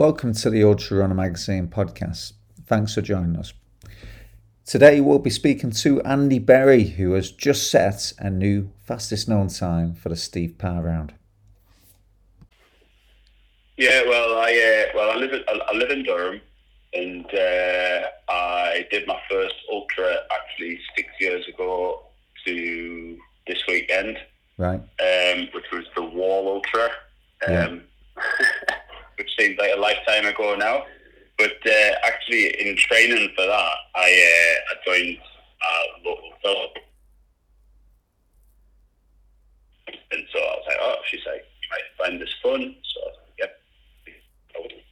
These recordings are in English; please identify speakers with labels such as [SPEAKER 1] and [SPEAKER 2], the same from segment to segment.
[SPEAKER 1] Welcome to the Ultra Runner Magazine podcast. Thanks for joining us. Today we'll be speaking to Andy Berry, who has just set a new fastest known time for the Steve Parr round.
[SPEAKER 2] Yeah, well, I uh, well I live in, I live in Durham, and uh, I did my first ultra actually six years ago to this weekend,
[SPEAKER 1] Right.
[SPEAKER 2] um, which was the Wall Ultra, um, which seems like a lifetime ago now. But uh, actually, in training for that, I uh, I joined a local club, and so I was like, oh, she's like, you might find this fun. So yep.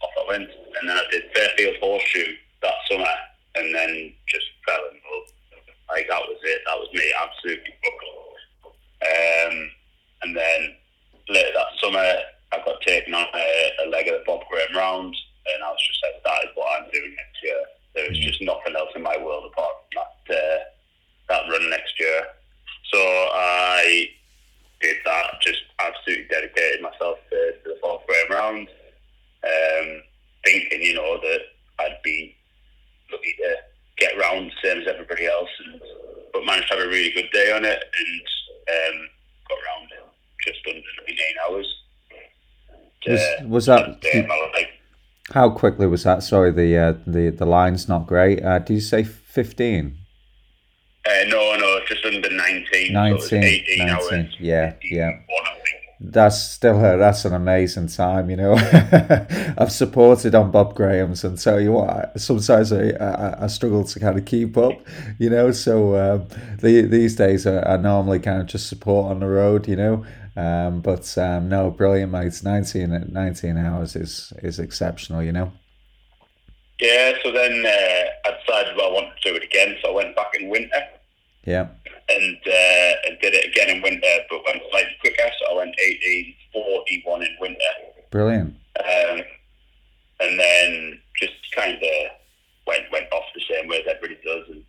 [SPEAKER 2] Off I went, and then I did Fairfield Horseshoe that summer, and then just fell in love. Like that was it. That was me, absolutely buckled. Um, and then later that summer, got taken on a, a leg of the Bob Graham round, and I was just like, that is what I'm doing next year. There was just nothing else in my world apart from that, uh, that run next year. So I did that, just absolutely dedicated myself to, to the Bob Graham round, um, thinking, you know, that I'd be lucky to get round the same as everybody else, and, but managed to have a really good day on it, and um, got round in just under 19 hours.
[SPEAKER 1] Was- was that-
[SPEAKER 2] day my life.
[SPEAKER 1] How quickly was that? Sorry, the uh, the the line's not great. Uh, did you say fifteen?
[SPEAKER 2] Uh, no, no, just under 19. so it was
[SPEAKER 1] 19,
[SPEAKER 2] hours.
[SPEAKER 1] yeah, yeah.
[SPEAKER 2] 81, I think.
[SPEAKER 1] That's still a, that's an amazing time, you know. I've supported on Bob Graham's and tell you what, I- sometimes I, I, I struggle to kind of keep up, you know. So um, the, these days I, I normally kind of just support on the road, you know. Um, but um, no, brilliant, mate. 19, 19 hours is is exceptional, you know.
[SPEAKER 2] Yeah, so then uh, I decided well, I wanted to do it again, so I went back in winter
[SPEAKER 1] Yeah,
[SPEAKER 2] and uh, and did it again in winter, but went slightly quicker, so I went 1841 in winter.
[SPEAKER 1] brilliant.
[SPEAKER 2] Um, and then just kind of went went off the same way as everybody does, and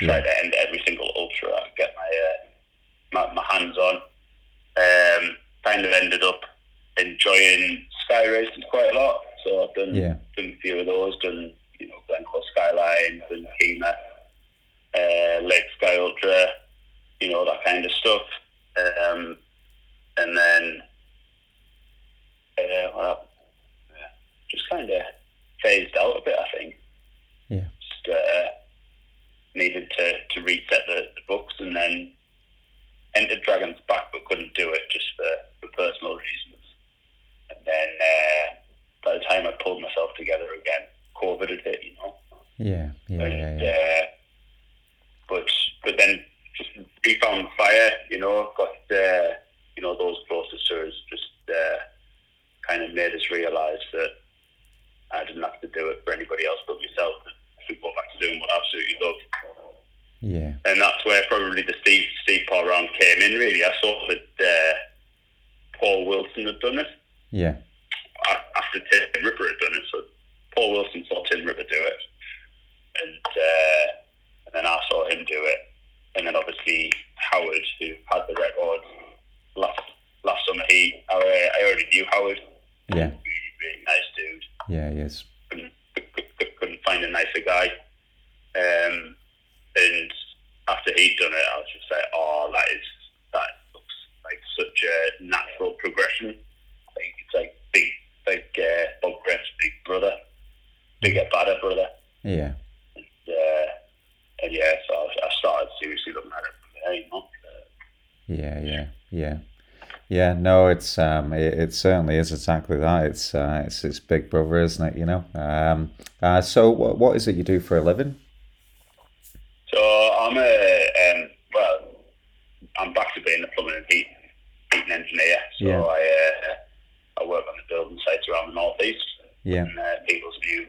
[SPEAKER 2] tried to end every single ultra I get my, uh, my my hands on. Um, kind of ended up enjoying sky racing quite a lot, so I've done
[SPEAKER 1] Yeah.
[SPEAKER 2] done a few of those, done you know Glencoe Skyline, done Kima, uh, Lake Sky Ultra, you know that kind of stuff, um, and then uh, well, yeah, just kind of phased out a bit, I think.
[SPEAKER 1] Yeah.
[SPEAKER 2] Just uh, needed to, to reset the, the books and then entered Dragon's Back but couldn't do it just for, for personal reasons. And then uh, by the time I pulled myself together again, COVID had hit, you know.
[SPEAKER 1] Yeah, yeah, yeah,
[SPEAKER 2] And,
[SPEAKER 1] yeah.
[SPEAKER 2] uh, but but then just refound fire, you know, got uh, you know those closest to us just uh, kind of made us realise that I didn't have to do it for anybody else but myself. We go back to doing what I absolutely love,
[SPEAKER 1] Yeah,
[SPEAKER 2] and that's where probably the Steve Steve Parr round came in. Really, I saw that uh, Paul Wilson had done it
[SPEAKER 1] yeah,
[SPEAKER 2] a- after Tim Ripper had done it. So Paul Wilson saw Tim Ripper do it, and uh, and then I saw him do it, and then obviously Howard, who had the record last last summer, he I, uh, I already knew Howard,
[SPEAKER 1] yeah,
[SPEAKER 2] really really nice dude.
[SPEAKER 1] yeah, yes.
[SPEAKER 2] Couldn't, couldn't- couldn't find a nicer guy, um, and after he'd done it, I was just like, oh, that is that looks like such a natural progression. Like it's like big, like uh, Bob Graham's big brother, bigger, badder brother.
[SPEAKER 1] Yeah,
[SPEAKER 2] Uh, and yeah, so I, I started seriously looking at it from there, you know.
[SPEAKER 1] Yeah, yeah, yeah, yeah. No, it's um, it, it certainly is exactly that. It's uh, it's it's Big Brother, isn't it? You know. Um. Uh. So, what what is it you do for a living?
[SPEAKER 2] So I'm a um, well, I'm back to being a plumbing and heating, heating engineer. So
[SPEAKER 1] Yeah.
[SPEAKER 2] I uh, I work on the building sites around the northeast.
[SPEAKER 1] Yeah.
[SPEAKER 2] and uh, people's new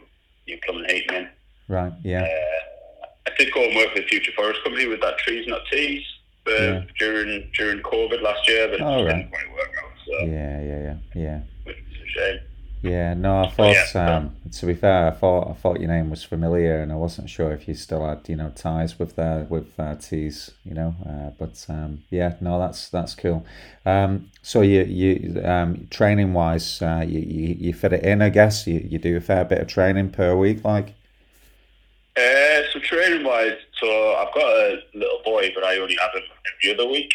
[SPEAKER 2] new plumbing and heating in.
[SPEAKER 1] Right. Yeah.
[SPEAKER 2] Uh, I did go and work with Future Forest Company with that trees not teas for
[SPEAKER 1] Yeah.
[SPEAKER 2] during during COVID last year, but
[SPEAKER 1] Oh, right.
[SPEAKER 2] didn't quite work out. So
[SPEAKER 1] Yeah. Yeah. Yeah. Yeah.
[SPEAKER 2] shame.
[SPEAKER 1] Yeah, no, I thought. Yeah, um, to be fair, I thought I thought your name was familiar, and I wasn't sure if you still had you know ties with uh, with uh, Tees, you know. Uh, but um, yeah, no, that's that's cool. Um, so you you um, training wise, uh, you, you you fit it in, I guess. You you do a fair bit of training per week, like.
[SPEAKER 2] Uh, so training wise, so I've got a little boy, but I only have him every other week.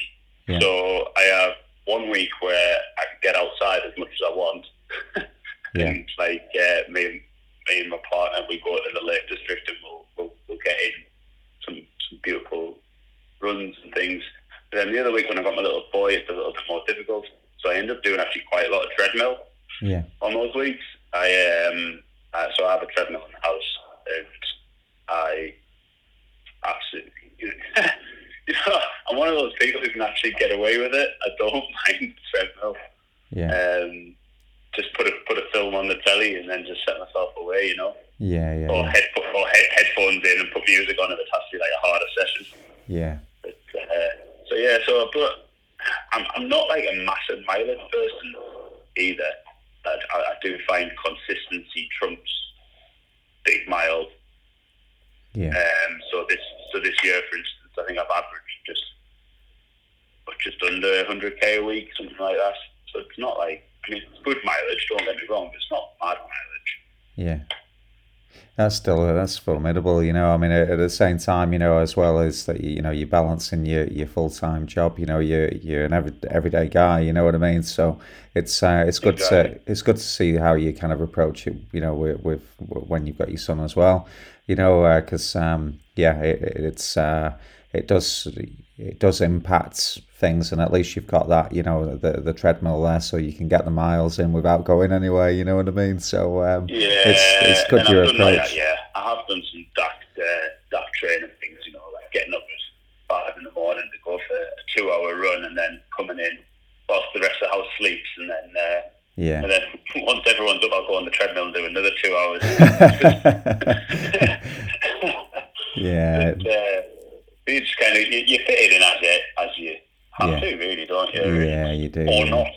[SPEAKER 2] Yeah. So I have one week where I can get outside as much as I want. Yeah. And like uh, me, me and my partner, we go to the Lake District and we'll, we'll, we'll get in some, some beautiful runs and things. But then the other week when I got my little boy, it's a little bit more difficult. So I end up doing actually quite a lot of treadmill.
[SPEAKER 1] Yeah.
[SPEAKER 2] On those weeks, I um, uh, so I have a treadmill in the house, and I absolutely, you know, I'm one of those people who can actually get away with it. I don't mind treadmill.
[SPEAKER 1] Yeah.
[SPEAKER 2] Um, just put a put a film on the telly and then just set myself away, you know.
[SPEAKER 1] Yeah, yeah.
[SPEAKER 2] Or
[SPEAKER 1] yeah.
[SPEAKER 2] head or head, headphones in and put music on, and it has to be like a harder session.
[SPEAKER 1] Yeah.
[SPEAKER 2] But, uh, so yeah, so but I'm I'm not like a massive mileage person either. But I, I do find consistency trumps big miles.
[SPEAKER 1] Yeah.
[SPEAKER 2] Um. So this so this year, for instance, I think I've averaged just just under 100k a week, something like that. So it's not like I mean, it's good mileage. Don't get me wrong, but it's not bad mileage.
[SPEAKER 1] Yeah. That's still that's formidable, you know. I mean, at, the same time, you know, as well as that, you know, you're balancing your, your full time job. You know, you're you're an every, everyday guy. You know what I mean. So it's uh, it's good exactly. to it's good to see how you kind of approach it. You know, with, with when you've got your son as well. You know, because uh, um, yeah, it, it's uh, it does it does impact things, and at least you've got that, you know, the the treadmill there, so you can get the miles in without going anywhere. You know what I mean? So um,
[SPEAKER 2] yeah, it's, it's good your approach. Like yeah, I have done some DAC uh, DAC training things, you know, like getting up at five in the morning to go for a two hour run, and then coming in whilst the rest of the house sleeps, and then. Uh,
[SPEAKER 1] yeah.
[SPEAKER 2] And then once everyone's up, I'll go on the treadmill and do another two hours.
[SPEAKER 1] yeah.
[SPEAKER 2] But, uh, you just kind of you, you fit it in as it as you have yeah. to, really, don't you?
[SPEAKER 1] Yeah, you do.
[SPEAKER 2] Or not.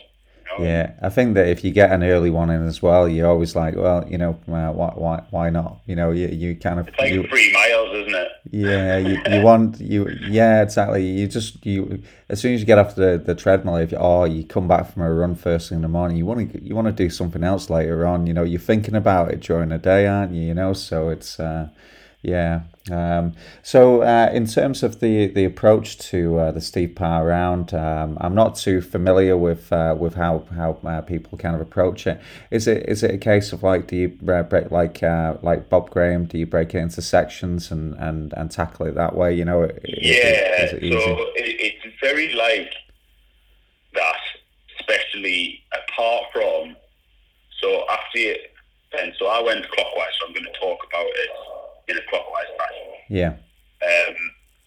[SPEAKER 1] Yeah, I think that if you get an early one in as well, you're always like, well, you know, uh, why, why, why not? You know, you, you kind of
[SPEAKER 2] it's like
[SPEAKER 1] you,
[SPEAKER 2] three miles, isn't it?
[SPEAKER 1] Yeah, you, you want you, yeah, exactly. You just you as soon as you get off the, the treadmill, if you, or you come back from a run first thing in the morning, you want to you want to do something else later on. You know, you're thinking about it during the day, aren't you? You know, so it's. Uh, yeah. Um, so, uh, in terms of the, the approach to uh, the Steve Parr round, um, I'm not too familiar with uh, with how how uh, people kind of approach it. Is it is it a case of like do you break like uh, like Bob Graham? Do you break it into sections and, and, and tackle it that way? You know,
[SPEAKER 2] yeah. Is is it so it, it's very like that, especially apart from so after it, and so I went clockwise. So I'm going to talk about it in a clockwise fashion.
[SPEAKER 1] Yeah.
[SPEAKER 2] Um,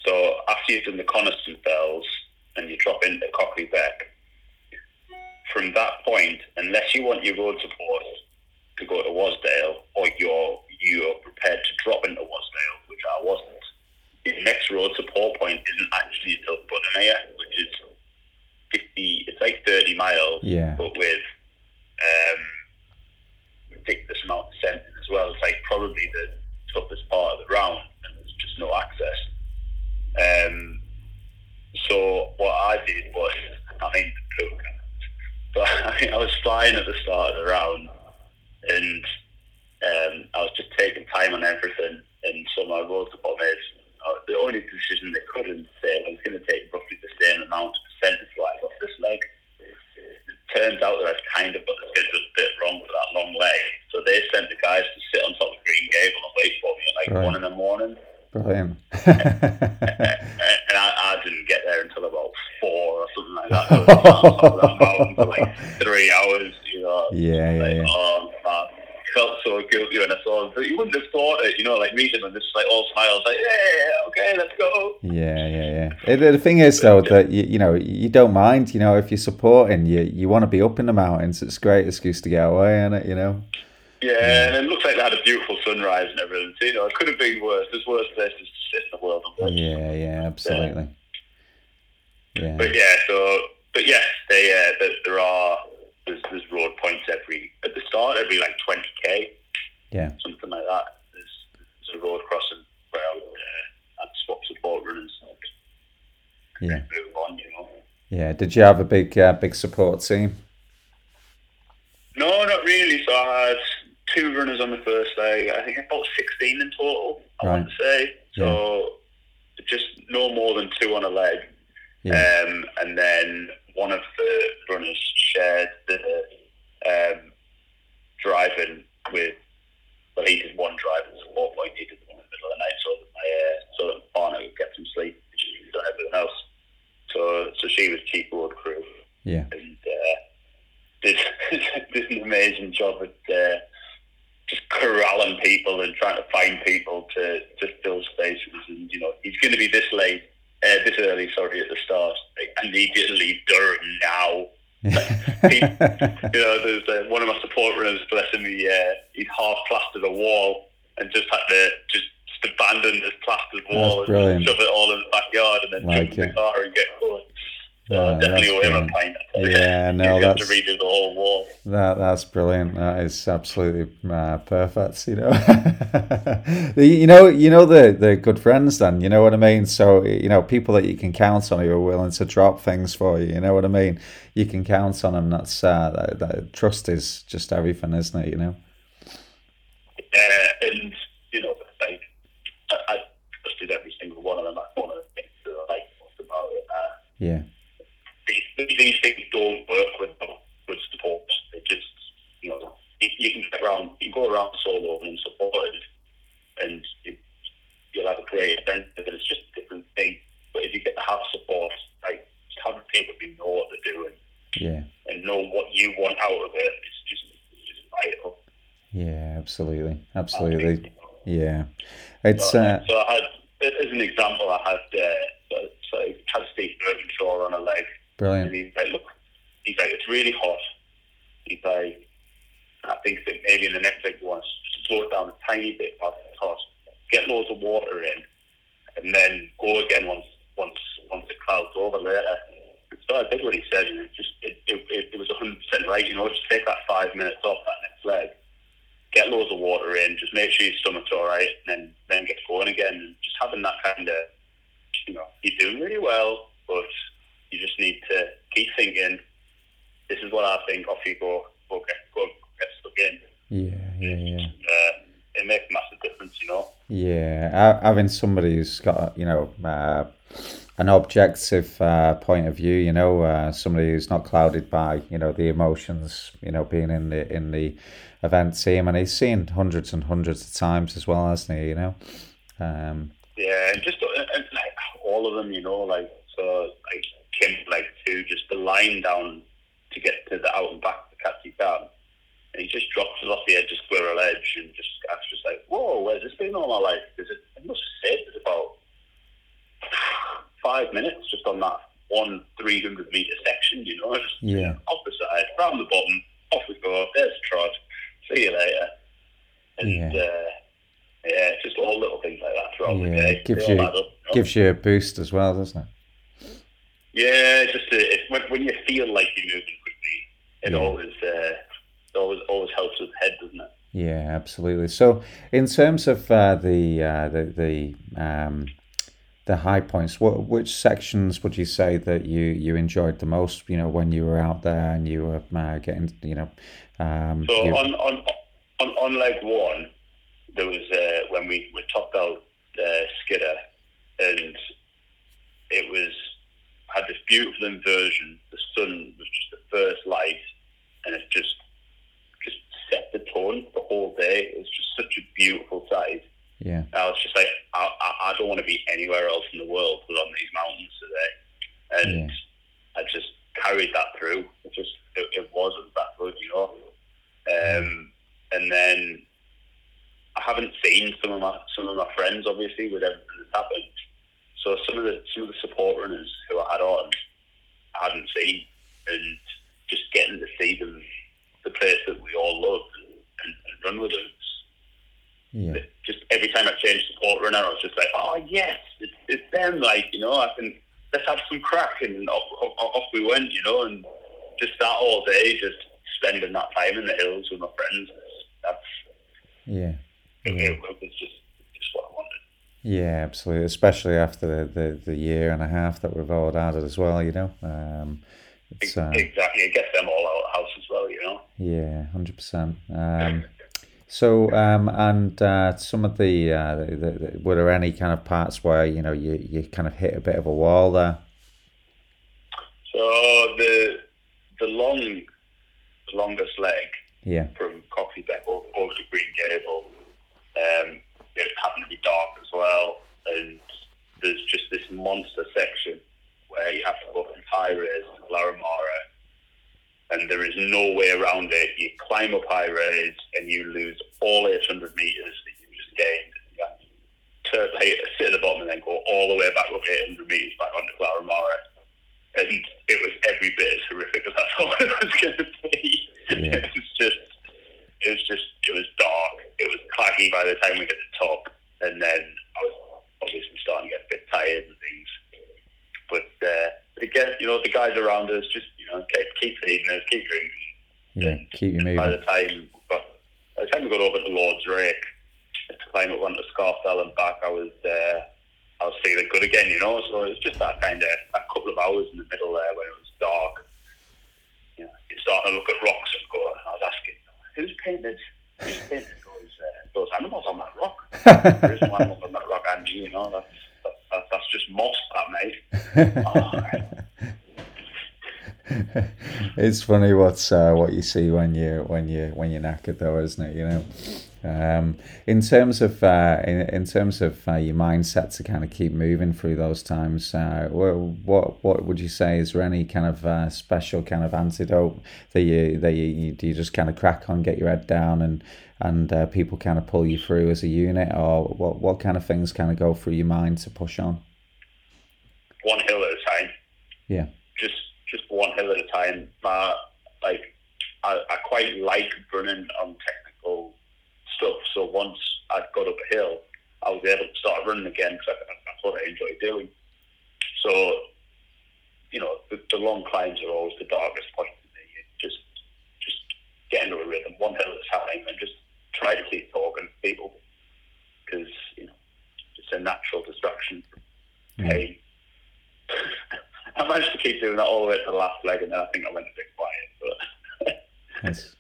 [SPEAKER 2] so after you've done the Coniston fells and you drop into Cockley Beck, from that point, unless you want your road support to go to Wasdale or you're you're prepared to drop into Wasdale, which I wasn't, the next road support point isn't actually until Buttermere, which is fifty. It's like thirty miles,
[SPEAKER 1] yeah.
[SPEAKER 2] but with um, ridiculous amount of centre as well. It's like probably the toughest part of the round, and there's just no access. Um, so what I did was, I mean, but I, mean, I was flying at the start of the round, and um, I was just taking time on everything. And so my road support mates, uh, the only decision they couldn't say I was going to take roughly the same amount of percentage wise off this leg. It that I've kind of got the schedule a bit wrong for that long leg. So they sent the guys to sit on top of Green Gable and wait for me at like right. one in the morning.
[SPEAKER 1] Brilliant.
[SPEAKER 2] and I, I, didn't get there until about four or something like that. So I was for like three hours, you know.
[SPEAKER 1] Yeah, yeah,
[SPEAKER 2] like,
[SPEAKER 1] yeah.
[SPEAKER 2] Oh, man. Felt so guilty when I saw him. You wouldn't have thought it, you know, like meeting him and just like all smiles, like, yeah, okay, let's go.
[SPEAKER 1] Yeah, yeah, yeah. The thing is, though, that you, you know, you don't mind, you know, if you're supporting, you you want to be up in the mountains. It's a great excuse to get away, isn't it? You know.
[SPEAKER 2] Yeah, and it looks like they had a beautiful sunrise and everything. So, you know, it could have been worse. There's worse places to sit in the world.
[SPEAKER 1] Yeah, yeah, absolutely.
[SPEAKER 2] Yeah. yeah. But yeah, so but yes, they uh, there are there's, there's road points every at the start every like 20k,
[SPEAKER 1] Yeah.
[SPEAKER 2] something like that. There's, there's a road crossing where I would uh, I'd swap support runners and
[SPEAKER 1] Yeah.
[SPEAKER 2] move on, you know.
[SPEAKER 1] Yeah. Did you have a big uh, big support team?
[SPEAKER 2] No, not really. So I had two runners on the first leg. I think about 16 in total, I want
[SPEAKER 1] Right.
[SPEAKER 2] to say. So just no more than two on a leg.
[SPEAKER 1] Yeah.
[SPEAKER 2] Um, and then one of the runners shared the um, driving well, he did one driving support point, he did one in the middle of the night so that my, uh, so that my partner would get some sleep, she was doing everything else. So, so she was chief road crew
[SPEAKER 1] Yeah.
[SPEAKER 2] and uh, did, did an amazing job at uh, just corralling people and trying to find people to, to fill spaces. And you know, he's going to be this late, uh, this early, sorry, at the start. I need you to leave Durham now. you know, there's uh, one of my support runners, bless him, he, uh, he's half plastered a wall and just had to just, just abandon this plastered wall
[SPEAKER 1] brilliant.
[SPEAKER 2] and shove it all in the backyard and then
[SPEAKER 1] Like
[SPEAKER 2] jump in the car and get going. So
[SPEAKER 1] Yeah,
[SPEAKER 2] definitely owe him a pint.
[SPEAKER 1] Yeah, no,
[SPEAKER 2] you have to
[SPEAKER 1] that's-
[SPEAKER 2] redo the whole wall.
[SPEAKER 1] That that's brilliant. That is absolutely uh, perfect. You know, you know, you know the the good friends. Then you know what I mean. So you know, people that you can count on who are willing to drop things for you. You know what I mean. You can count on them. That's uh, that, that trust is just everything, isn't it? You know.
[SPEAKER 2] Uh, and, you know, like, I, I trusted every single one of them. That's one of the things that I like most about it. Uh,
[SPEAKER 1] Yeah.
[SPEAKER 2] These, things don't work without good support. They just, you know, you, you can get around, you can go around solo and unsupported, and you, you'll have a great adventure, but it's just a different thing. But if you get to have support, like, just having people who know what they're doing
[SPEAKER 1] Yeah.
[SPEAKER 2] and know what you want out of it, it's just, it's just vital.
[SPEAKER 1] Yeah. Absolutely. Absolutely. Yeah. It's
[SPEAKER 2] So,
[SPEAKER 1] uh,
[SPEAKER 2] so I had, as an example, I had, uh, so, I had Steve Birkinshaw on a leg,
[SPEAKER 1] brilliant.
[SPEAKER 2] he's like, look, he's like, it's really hot. He's like, I think that maybe in the next leg, once slow it down a tiny bit while it's hot, get loads of water in, and then go again once, once, once the cloud's over later. So I did what he said, and it just, it, it, it, was 100% right, you know, just take that five minutes off that next leg get loads of water in, just make sure your stomach's all right, and then then get going again. And just having that kind of, you know, you're doing really well, but you just need to keep thinking. This is what I think. Off you go. Go get go get stuck in.
[SPEAKER 1] Yeah. Yeah. Yeah.
[SPEAKER 2] Uh, it makes a massive difference, you know.
[SPEAKER 1] Yeah, ha- having somebody who's got you know uh, an objective uh, point of view, you know, uh, somebody who's not clouded by you know the emotions, you know, being in the in the event team, and he's seen hundreds and hundreds of times as well, hasn't he? You know, um,
[SPEAKER 2] Yeah, and just uh, and, like all of them, you know, like so like Kim, like to just the line down to get to the out and back to Catstycam. And he just drops us off the edge of Swirral Edge and just acts just like, whoa, where's this been all my life? Because it, it must have us about five minutes just on that one 300 metre section, you know, just
[SPEAKER 1] Yeah.
[SPEAKER 2] off the side, round the bottom, off we go, there's a trot, see you later. And
[SPEAKER 1] Yeah.
[SPEAKER 2] uh, yeah, it's just all little things like that throughout the
[SPEAKER 1] yeah,
[SPEAKER 2] day.
[SPEAKER 1] it gives you
[SPEAKER 2] up, you know?
[SPEAKER 1] gives you a boost as well, doesn't it?
[SPEAKER 2] Yeah, just uh, it's when, when you feel like you're moving quickly, it
[SPEAKER 1] Yeah.
[SPEAKER 2] always uh, it always always helps with the head, doesn't it?
[SPEAKER 1] Yeah, absolutely. So, in terms of uh, the uh, the the um, the high points, what which sections would you say that you you enjoyed the most? You know, when you were out there and you were uh, getting, you know, um,
[SPEAKER 2] So
[SPEAKER 1] you-
[SPEAKER 2] on, on on on leg one, there was uh, when we we topped out uh, Skiddaw, and it was had this beautiful inversion. The sun was just the first light, and it just set the tone the whole day. It was just such a beautiful sight.
[SPEAKER 1] yeah,
[SPEAKER 2] I was just like, I, I, I don't want to be anywhere else in the world but on these mountains today. And I just carried that through. It just, it, it wasn't that good, you know. Um, and then I haven't seen some of my some of my friends, obviously, with everything that's happened. So some of the some of the support runners who I had on, I hadn't seen, and just getting to see them, the place that we all love, and, and, and run with them.
[SPEAKER 1] yeah,
[SPEAKER 2] Just every time I changed support runner, I was just like, oh yes, it's, it's them. Like you know, I can let's have some crack, and off, off, off we went, you know, and just that all day, just spending that time in the hills with my friends. That's
[SPEAKER 1] yeah.
[SPEAKER 2] it,
[SPEAKER 1] yeah.
[SPEAKER 2] it was just just what I wanted.
[SPEAKER 1] Yeah, absolutely. Especially after the, the, the year and a half that we've all had as well, you know. Um, it's uh,
[SPEAKER 2] exactly. It gets them all out of the house as well, you know.
[SPEAKER 1] yeah, hundred percent. Um, so um, and uh, some of the, uh, the, the, the were there any kind of parts where you know you, you kind of hit a bit of a wall there?
[SPEAKER 2] So the the long the longest leg
[SPEAKER 1] Yeah,
[SPEAKER 2] from Cockley Beck over, over to Green Gable, um, it happened to be dark as well, and there's just this monster section where you have to go from High Raise to Glaramara, and there is no way around it. You climb up High Raise and you lose all 800 metres that you just gained. You to sit at the bottom and then go all the way back up 800 metres back onto Glaramara. And it was every bit as horrific as I thought it was going to be.
[SPEAKER 1] Yeah.
[SPEAKER 2] It was just, it was just, it was dark. It was claggy by the time we get to the top, and then I was obviously starting to get a bit tired and things. But uh, again, you know, the guys around us just, you know, keep, keep feeding us, keep drinking.
[SPEAKER 1] yeah. Keep you
[SPEAKER 2] By
[SPEAKER 1] moving.
[SPEAKER 2] the time we got, by the time we got over to Lord's Rake to climb up onto Scafell and back, I was uh, I was feeling good again, you know. So it was just that kind of a couple of hours in the middle there when it was dark. You know, you start to look at rocks and go. I was asking, who's painted? Who's painted those uh, those animals on that rock? There is animals on that rock, Angie. You know, that's that, that, that's just moss, that mate. Oh,
[SPEAKER 1] it's funny what's uh, what you see when you when you when you're knackered though, isn't it? You know. Um, in terms of uh, in, in terms of uh, your mindset to kind of keep moving through those times, uh, what, what would you say? Is there any kind of uh, special kind of antidote that you that you, you do you just kind of crack on, get your head down, and and uh, people kind of pull you through as a unit, or what what kind of things kind of go through your mind to push on?
[SPEAKER 2] one hill at a time.
[SPEAKER 1] Yeah,
[SPEAKER 2] just just one hill at a time. Uh, like I, I quite like running on technical stuff. So once I'd got up a hill, I was able to start running again because that's what I enjoy doing. So you know, the, the long climbs are always the darkest point for me. Just just get into a rhythm, one hill at a time, and just try to keep talking to people because you know it's a natural distraction from
[SPEAKER 1] Yeah.
[SPEAKER 2] I managed to keep doing that all the way to the last leg, and then I think I went a bit quiet. But
[SPEAKER 1] that's,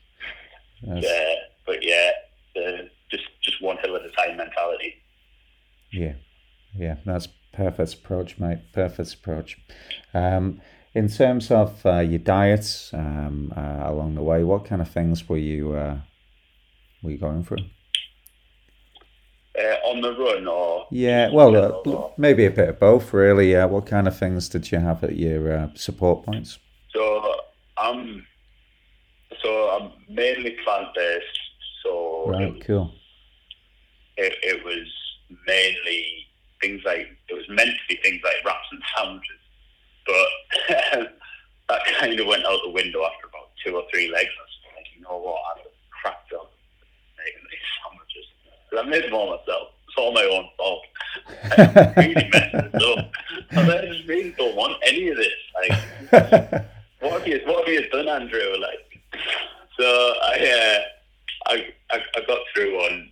[SPEAKER 1] that's
[SPEAKER 2] yeah, but yeah, the, just just one hill at a time mentality.
[SPEAKER 1] Yeah, yeah, that's perfect approach, mate. Perfect approach. Um, in terms of uh, your diets um, uh, along the way, what kind of things were you uh, were you going through?
[SPEAKER 2] On the run, or
[SPEAKER 1] Yeah, well, uh,
[SPEAKER 2] Or-
[SPEAKER 1] maybe a bit of both, really. Uh, what kind of things did you have at your uh, support points?
[SPEAKER 2] so I'm so I'm mainly plant based. So it
[SPEAKER 1] Right,
[SPEAKER 2] was
[SPEAKER 1] cool.
[SPEAKER 2] it, it was mainly things like it was meant to be things like wraps and sandwiches, but that kind of went out the window after about two or three legs. I was like, you know what, I'm crap job making these sandwiches. 'Cause I made them all myself. It's all my own fault. I really messed this up. I just really don't want any of this. Like, what have you what have you done, Andrew? Like, so I uh, I, I I got through on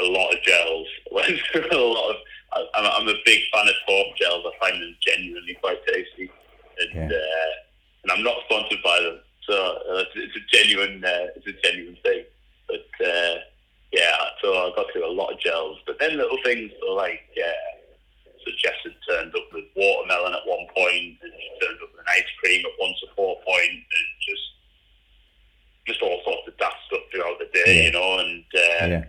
[SPEAKER 2] a lot of gels. Went through a lot of. I, I'm, I'm a big fan of Torq gels. I find them genuinely quite tasty, and
[SPEAKER 1] Yeah.
[SPEAKER 2] uh, and I'm not sponsored by them, so uh, it's, it's a genuine uh, it's a genuine thing. But uh, yeah, so I got through a lot of gels. But then little things like. Uh, so Jess had turned up with watermelon at one point, and she turned up with an ice cream at one support point, and just just all sorts of daft stuff throughout the day,
[SPEAKER 1] Yeah.
[SPEAKER 2] you know. And uh,
[SPEAKER 1] yeah,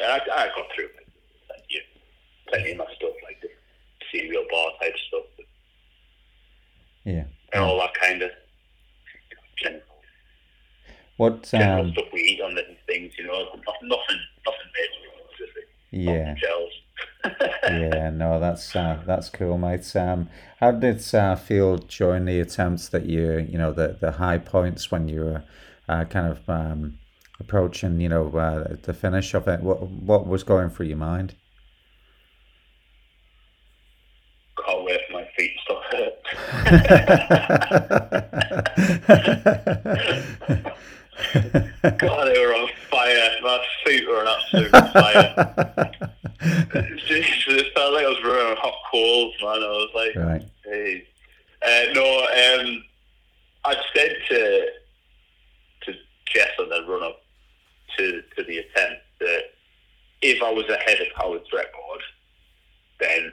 [SPEAKER 2] I, I got through. Plenty of, plenty of my stuff, like the cereal bar type stuff,
[SPEAKER 1] yeah.
[SPEAKER 2] and all that kind of general,
[SPEAKER 1] What? Um,
[SPEAKER 2] stuff we eat on things, you know. Nothing, nothing, nothing major
[SPEAKER 1] yeah. Yeah, no, that's uh, that's cool, mate. Um, how did it uh, feel during the attempts that you, you know, the the high points when you were uh, kind of um, approaching, you know, uh, the finish of it? What what was going through your mind?
[SPEAKER 2] Can't wait for my feet to stop hurt. God, they were on fire. My feet were on absolute fire. It felt like I was running on hot coals, man. I was like,
[SPEAKER 1] right.
[SPEAKER 2] hey. Uh, no, um, I'd said to to Jess on the run up to, to the attempt that if I was ahead of Howard's record, then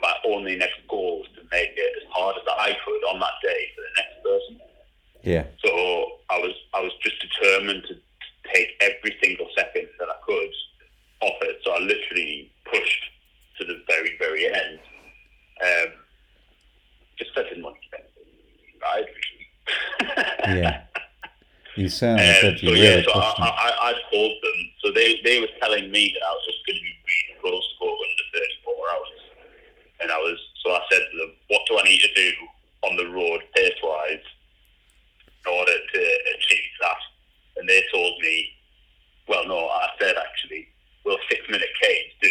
[SPEAKER 2] my only next goal was to make it as hard as I could on that day for the next person.
[SPEAKER 1] Yeah.
[SPEAKER 2] So I was I was just determined to take every single second that I could off it. So I literally pushed to the very very end. Um, just I didn't want to spend right.
[SPEAKER 1] Yeah. You certainly
[SPEAKER 2] Um, so
[SPEAKER 1] You
[SPEAKER 2] yeah, so I. I, I told them. So they they were telling me that I was just going to be really close to go under 34 hours, and I was. So I said to them, "What do I need to do on the road pace wise order to achieve that?" And they told me, "Well, no." I said actually, "Will six minute K's do?"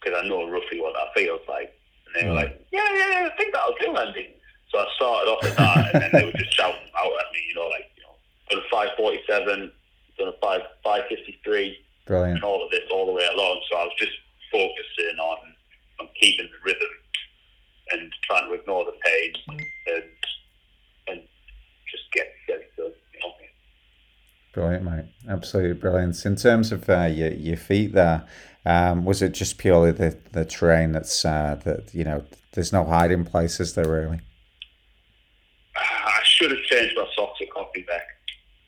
[SPEAKER 2] Because I know roughly what that feels like. And they were like, "Yeah, yeah, yeah, I think that'll do, Andy." So I started off at that, and then they were just shouting out at me, you know, like, you know, done a 547, done a 5, 553,
[SPEAKER 1] Brilliant.
[SPEAKER 2] and all of this all the way along. So I was just focusing on, on keeping the rhythm and trying to ignore the pain and and just get get it done. You know?
[SPEAKER 1] Brilliant, mate. Absolutely brilliant. In terms of uh, your your feet, there, um, was it just purely the, the terrain that's uh, that you know? There's no hiding places there really.
[SPEAKER 2] I should have changed my socks at Cockley Beck.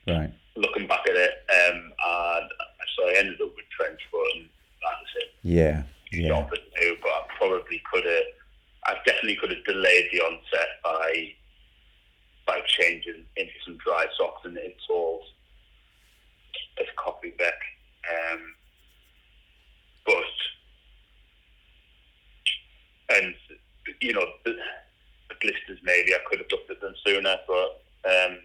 [SPEAKER 1] Right.
[SPEAKER 2] Looking back at it, um, and so I ended up with trench foot and that's it.
[SPEAKER 1] Yeah. Yeah.
[SPEAKER 2] job but I probably could have. I definitely could have delayed the onset by by changing into some dry socks and insoles as Cockley Beck. Um, but and you know the, the blisters maybe I could have looked at them sooner, but um,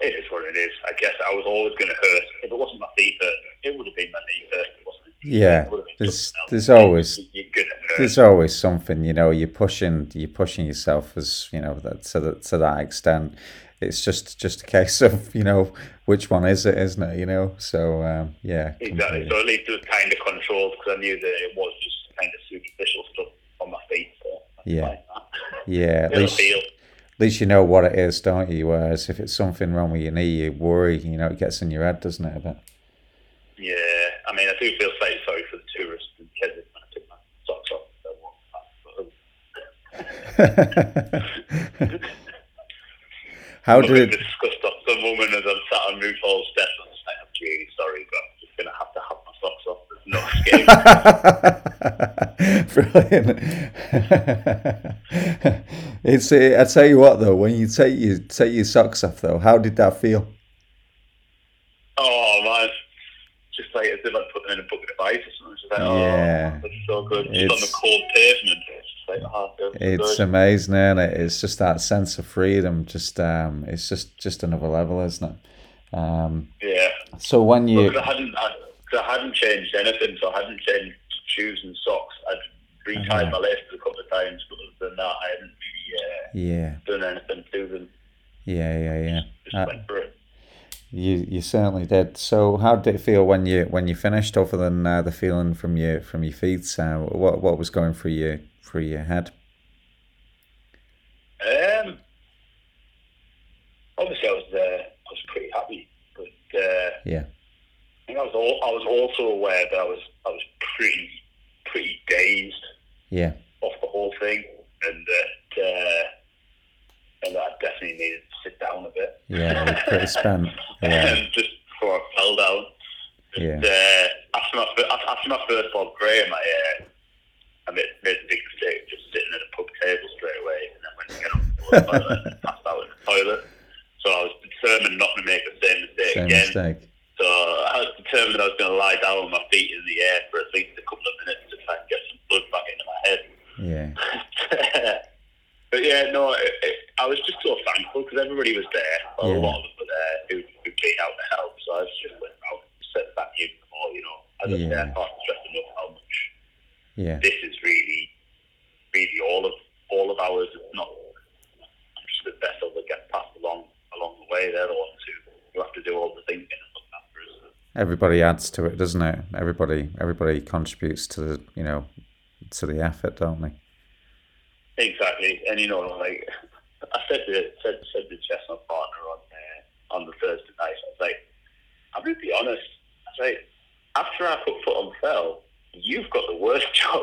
[SPEAKER 2] it is what it is. I guess I was always going to hurt. If it wasn't my feet hurt, it would have been my knee hurt. It wasn't.
[SPEAKER 1] Yeah.
[SPEAKER 2] It would have been
[SPEAKER 1] There's there's always
[SPEAKER 2] You- you're gonna hurt.
[SPEAKER 1] there's always something you know you're pushing you're pushing yourself as you know that to that to that extent it's just just a case of you know which one is it isn't it you know so um, yeah
[SPEAKER 2] Exactly.
[SPEAKER 1] completely.
[SPEAKER 2] So at least it was kind of controlled because I knew that it was just kind of superficial stuff on my feet. So
[SPEAKER 1] Yeah. yeah at least at least you know what it is don't you whereas if it's something wrong with your knee you worry you know it gets in your head doesn't it a bit
[SPEAKER 2] Yeah. I mean, I do feel slightly sorry for the tourists and kids when I took my socks off. They walked past, but
[SPEAKER 1] how did
[SPEAKER 2] disgust off the moment as I'm sat on Moot Hall steps. I'm just like, I'm really sorry, but I'm just going to have to have my socks off. There's no escape.
[SPEAKER 1] Brilliant. it's uh, I tell you what though, when you take your take your socks off though, how did that feel?
[SPEAKER 2] oh, man. Just like as if I'd put them in a bucket of ice or something. It's just like,
[SPEAKER 1] Yeah.
[SPEAKER 2] oh, that's so good. Just on the cold pavement. It's just
[SPEAKER 1] amazing, isn't it? It's just that sense of freedom. Just um, it's just just another level, isn't it? Um,
[SPEAKER 2] Yeah.
[SPEAKER 1] so when you
[SPEAKER 2] Because I hadn't, I, I hadn't changed anything, so I hadn't changed shoes and socks. I'd retied
[SPEAKER 1] Uh-huh.
[SPEAKER 2] my laces a couple of times, but other than that, I hadn't really uh,
[SPEAKER 1] yeah
[SPEAKER 2] done anything to them.
[SPEAKER 1] yeah yeah yeah
[SPEAKER 2] Just
[SPEAKER 1] Uh,
[SPEAKER 2] went for it.
[SPEAKER 1] you you certainly did. So how did it feel when you when you finished? Other than uh, the feeling from your from your feet, uh, what what was going through your through your head?
[SPEAKER 2] Um, obviously, I was uh, I was pretty happy, but uh,
[SPEAKER 1] Yeah
[SPEAKER 2] I think I was all, I was also aware that I was I was pretty pretty dazed
[SPEAKER 1] yeah
[SPEAKER 2] off the whole thing, and that uh, and that I definitely needed to sit down a bit.
[SPEAKER 1] yeah, you're pretty spent. Yeah
[SPEAKER 2] and just before I fell down.
[SPEAKER 1] yeah
[SPEAKER 2] Uh, after my after after my first Bob Graham, I uh, I made, made a big mistake of just sitting at a pub table straight away, and then went to get on the toilet and passed out in the toilet. So I was determined not to make the same mistake
[SPEAKER 1] same
[SPEAKER 2] again.
[SPEAKER 1] mistake.
[SPEAKER 2] So I was determined I was going to lie down with my feet in the air for at least a couple of minutes to try and get some blood back into my head.
[SPEAKER 1] Yeah
[SPEAKER 2] but yeah, no, it, it, I was just so thankful because everybody was there. Well,
[SPEAKER 1] Yeah.
[SPEAKER 2] A lot of them were there who, who came out to help. So I was just went out and said that you before, you know, I
[SPEAKER 1] Yeah.
[SPEAKER 2] say, I can't stress enough how much
[SPEAKER 1] yeah
[SPEAKER 2] this is really, really all of all of our do all the thinking and looking after us.
[SPEAKER 1] Everybody adds to it, doesn't it? Everybody, everybody contributes to the, you know, to the effort, don't they?
[SPEAKER 2] Exactly, and you know, like I said to said said to Chestnut partner on uh, on the Thursday night, I was like, I'm gonna be honest. I was like, after I put foot on fell, you've got the worst job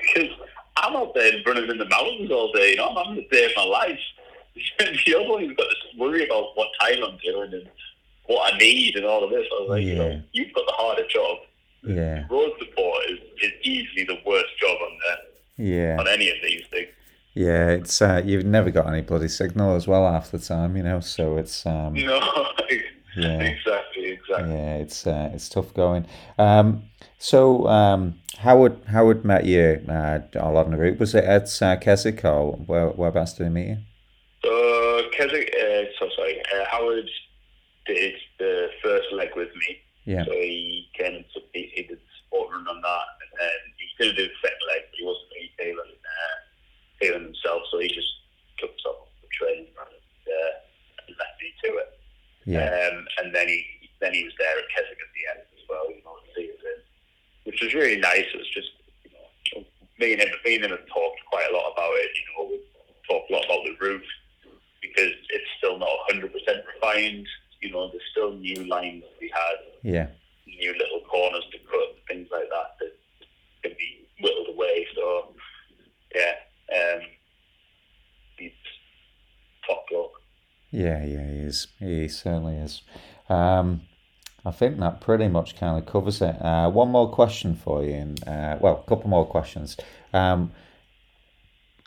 [SPEAKER 2] because I'm out there running in the mountains all day. You know, I'm having the day of my life. the other one's got to worry about what time I'm doing and what I need and all of this. I was like, you know,
[SPEAKER 1] Yeah.
[SPEAKER 2] you've got the harder job.
[SPEAKER 1] Yeah,
[SPEAKER 2] Road support is, is easily the worst job on there
[SPEAKER 1] yeah,
[SPEAKER 2] on any of these things.
[SPEAKER 1] yeah. It's uh, you've never got any bloody signal as well half the time, you know. So it's um,
[SPEAKER 2] No,
[SPEAKER 1] Yeah.
[SPEAKER 2] exactly, exactly.
[SPEAKER 1] yeah, it's uh, it's tough going. Um, so um, Howard Howard met you uh, all on the route. Was it at uh, Keswick or where whereabouts did he meet you?
[SPEAKER 2] So, Keswick, uh, so sorry, uh, Howard did the first leg with me.
[SPEAKER 1] Yeah,
[SPEAKER 2] So he came and took, he, he did the sport run on that, and then he was going to do the second leg, but he wasn't really feeling, uh, feeling himself, so he just took himself off the training run and, uh, and left me to it.
[SPEAKER 1] yeah,
[SPEAKER 2] Um, and then he then he was there at Keswick at the end as well, you know, to see us in, which was really nice. It was just, you know, me and him, me and him have talked quite a lot about it. You know, we talked a lot about the route because it's still not 100% refined. You know, there's still new lines to be had,
[SPEAKER 1] yeah,
[SPEAKER 2] new little corners to cut, things like that that can be whittled away. So, yeah, um, he's top
[SPEAKER 1] yeah, yeah. He is. He certainly is. Um, I think that pretty much kind of covers it. Uh, one more question for you, and uh, well, a couple more questions. Um,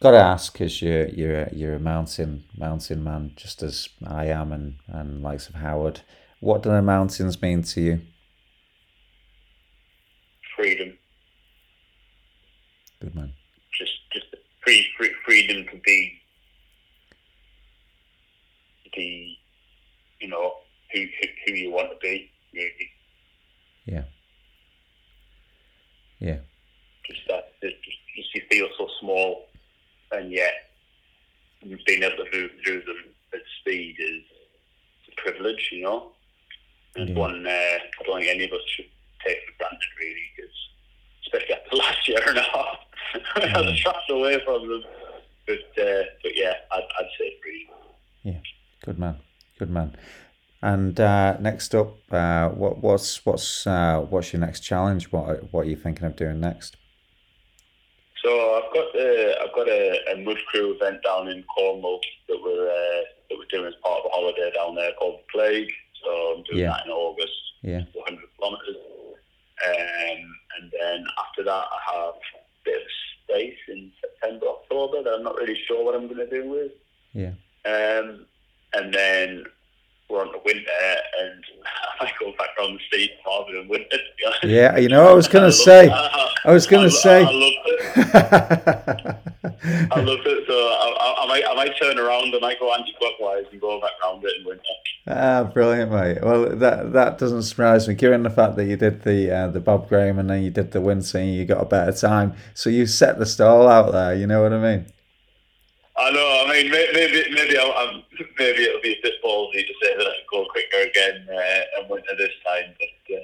[SPEAKER 1] got to ask because you're you're you're a mountain mountain man, just as I am, and and likes of Howard. What do the mountains mean to you?
[SPEAKER 2] Freedom.
[SPEAKER 1] Good man.
[SPEAKER 2] just just free, free freedom to be the you know who who, who you want to be really
[SPEAKER 1] Yeah. Yeah.
[SPEAKER 2] just that just, just, just you feel so small and yet being able to move through them at speed is a privilege you know and
[SPEAKER 1] Yeah.
[SPEAKER 2] one uh, I don't think any of us should take for granted really because especially after the last year and a half I was trapped away from them but uh, but yeah I'd, I'd say freedom
[SPEAKER 1] Good man. Good man. And uh, next up, uh, what what's what's uh, what's your next challenge? What what are you thinking of doing next?
[SPEAKER 2] So I've got uh, I've got a, a mud crew event down in Cornwall that we're uh, that we're doing as part of a holiday down there called the Plague. So I'm doing
[SPEAKER 1] Yeah.
[SPEAKER 2] that in August,
[SPEAKER 1] Yeah.
[SPEAKER 2] 100 kilometres. Um, and then after that, I have a bit of space in September, October that I'm not really sure what I'm going to do with.
[SPEAKER 1] Yeah.
[SPEAKER 2] Um, and then we're on to winter, and I might go back around the Steve Marvin and winter. To be honest.
[SPEAKER 1] Yeah, you know, I was gonna say, I was gonna say.
[SPEAKER 2] I love it. I love it. So I, I, I might I might turn around. I might go anti-clockwise and go back round it in winter.
[SPEAKER 1] Ah, brilliant, mate. Well, that that doesn't surprise me, given the fact that you did the uh, the Bob Graham and then you did the and you got a better time. So you set the stall out there. You know what I mean?
[SPEAKER 2] I know. I mean, may- maybe maybe I'm, I'm maybe it'll be a bit ballsy to say that I can go quicker again uh, and winter this time, but uh,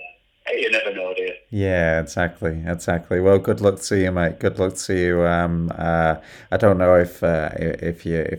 [SPEAKER 2] hey, you never know, do you?
[SPEAKER 1] Yeah, exactly, exactly. Well, good luck to you, mate. Good luck to you. Um, uh, I don't know if uh, if you if you